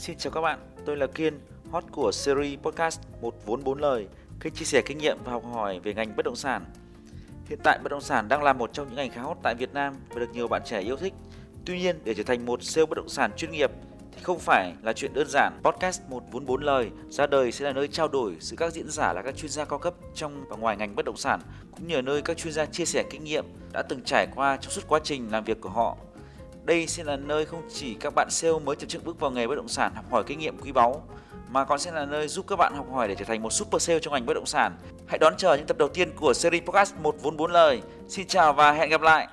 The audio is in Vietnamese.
Xin chào các bạn, tôi là Kiên, host của series podcast Một vốn bốn lời, kênh chia sẻ kinh nghiệm và học hỏi về ngành bất động sản. Hiện tại bất động sản đang là một trong những ngành khá hot tại Việt Nam và được nhiều bạn trẻ yêu thích. Tuy nhiên, để trở thành một sale bất động sản chuyên nghiệp thì không phải là chuyện đơn giản. Podcast Một vốn bốn lời ra đời sẽ là nơi trao đổi giữa các diễn giả là các chuyên gia cao cấp trong và ngoài ngành bất động sản, cũng như là nơi các chuyên gia chia sẻ kinh nghiệm đã từng trải qua trong suốt quá trình làm việc của họ đây sẽ là nơi không chỉ các bạn sale mới chập chững bước vào nghề bất động sản học hỏi kinh nghiệm quý báu, mà còn sẽ là nơi giúp các bạn học hỏi để trở thành một super sale trong ngành bất động sản. Hãy đón chờ những tập đầu tiên của series podcast một vốn bốn lời. Xin chào và hẹn gặp lại.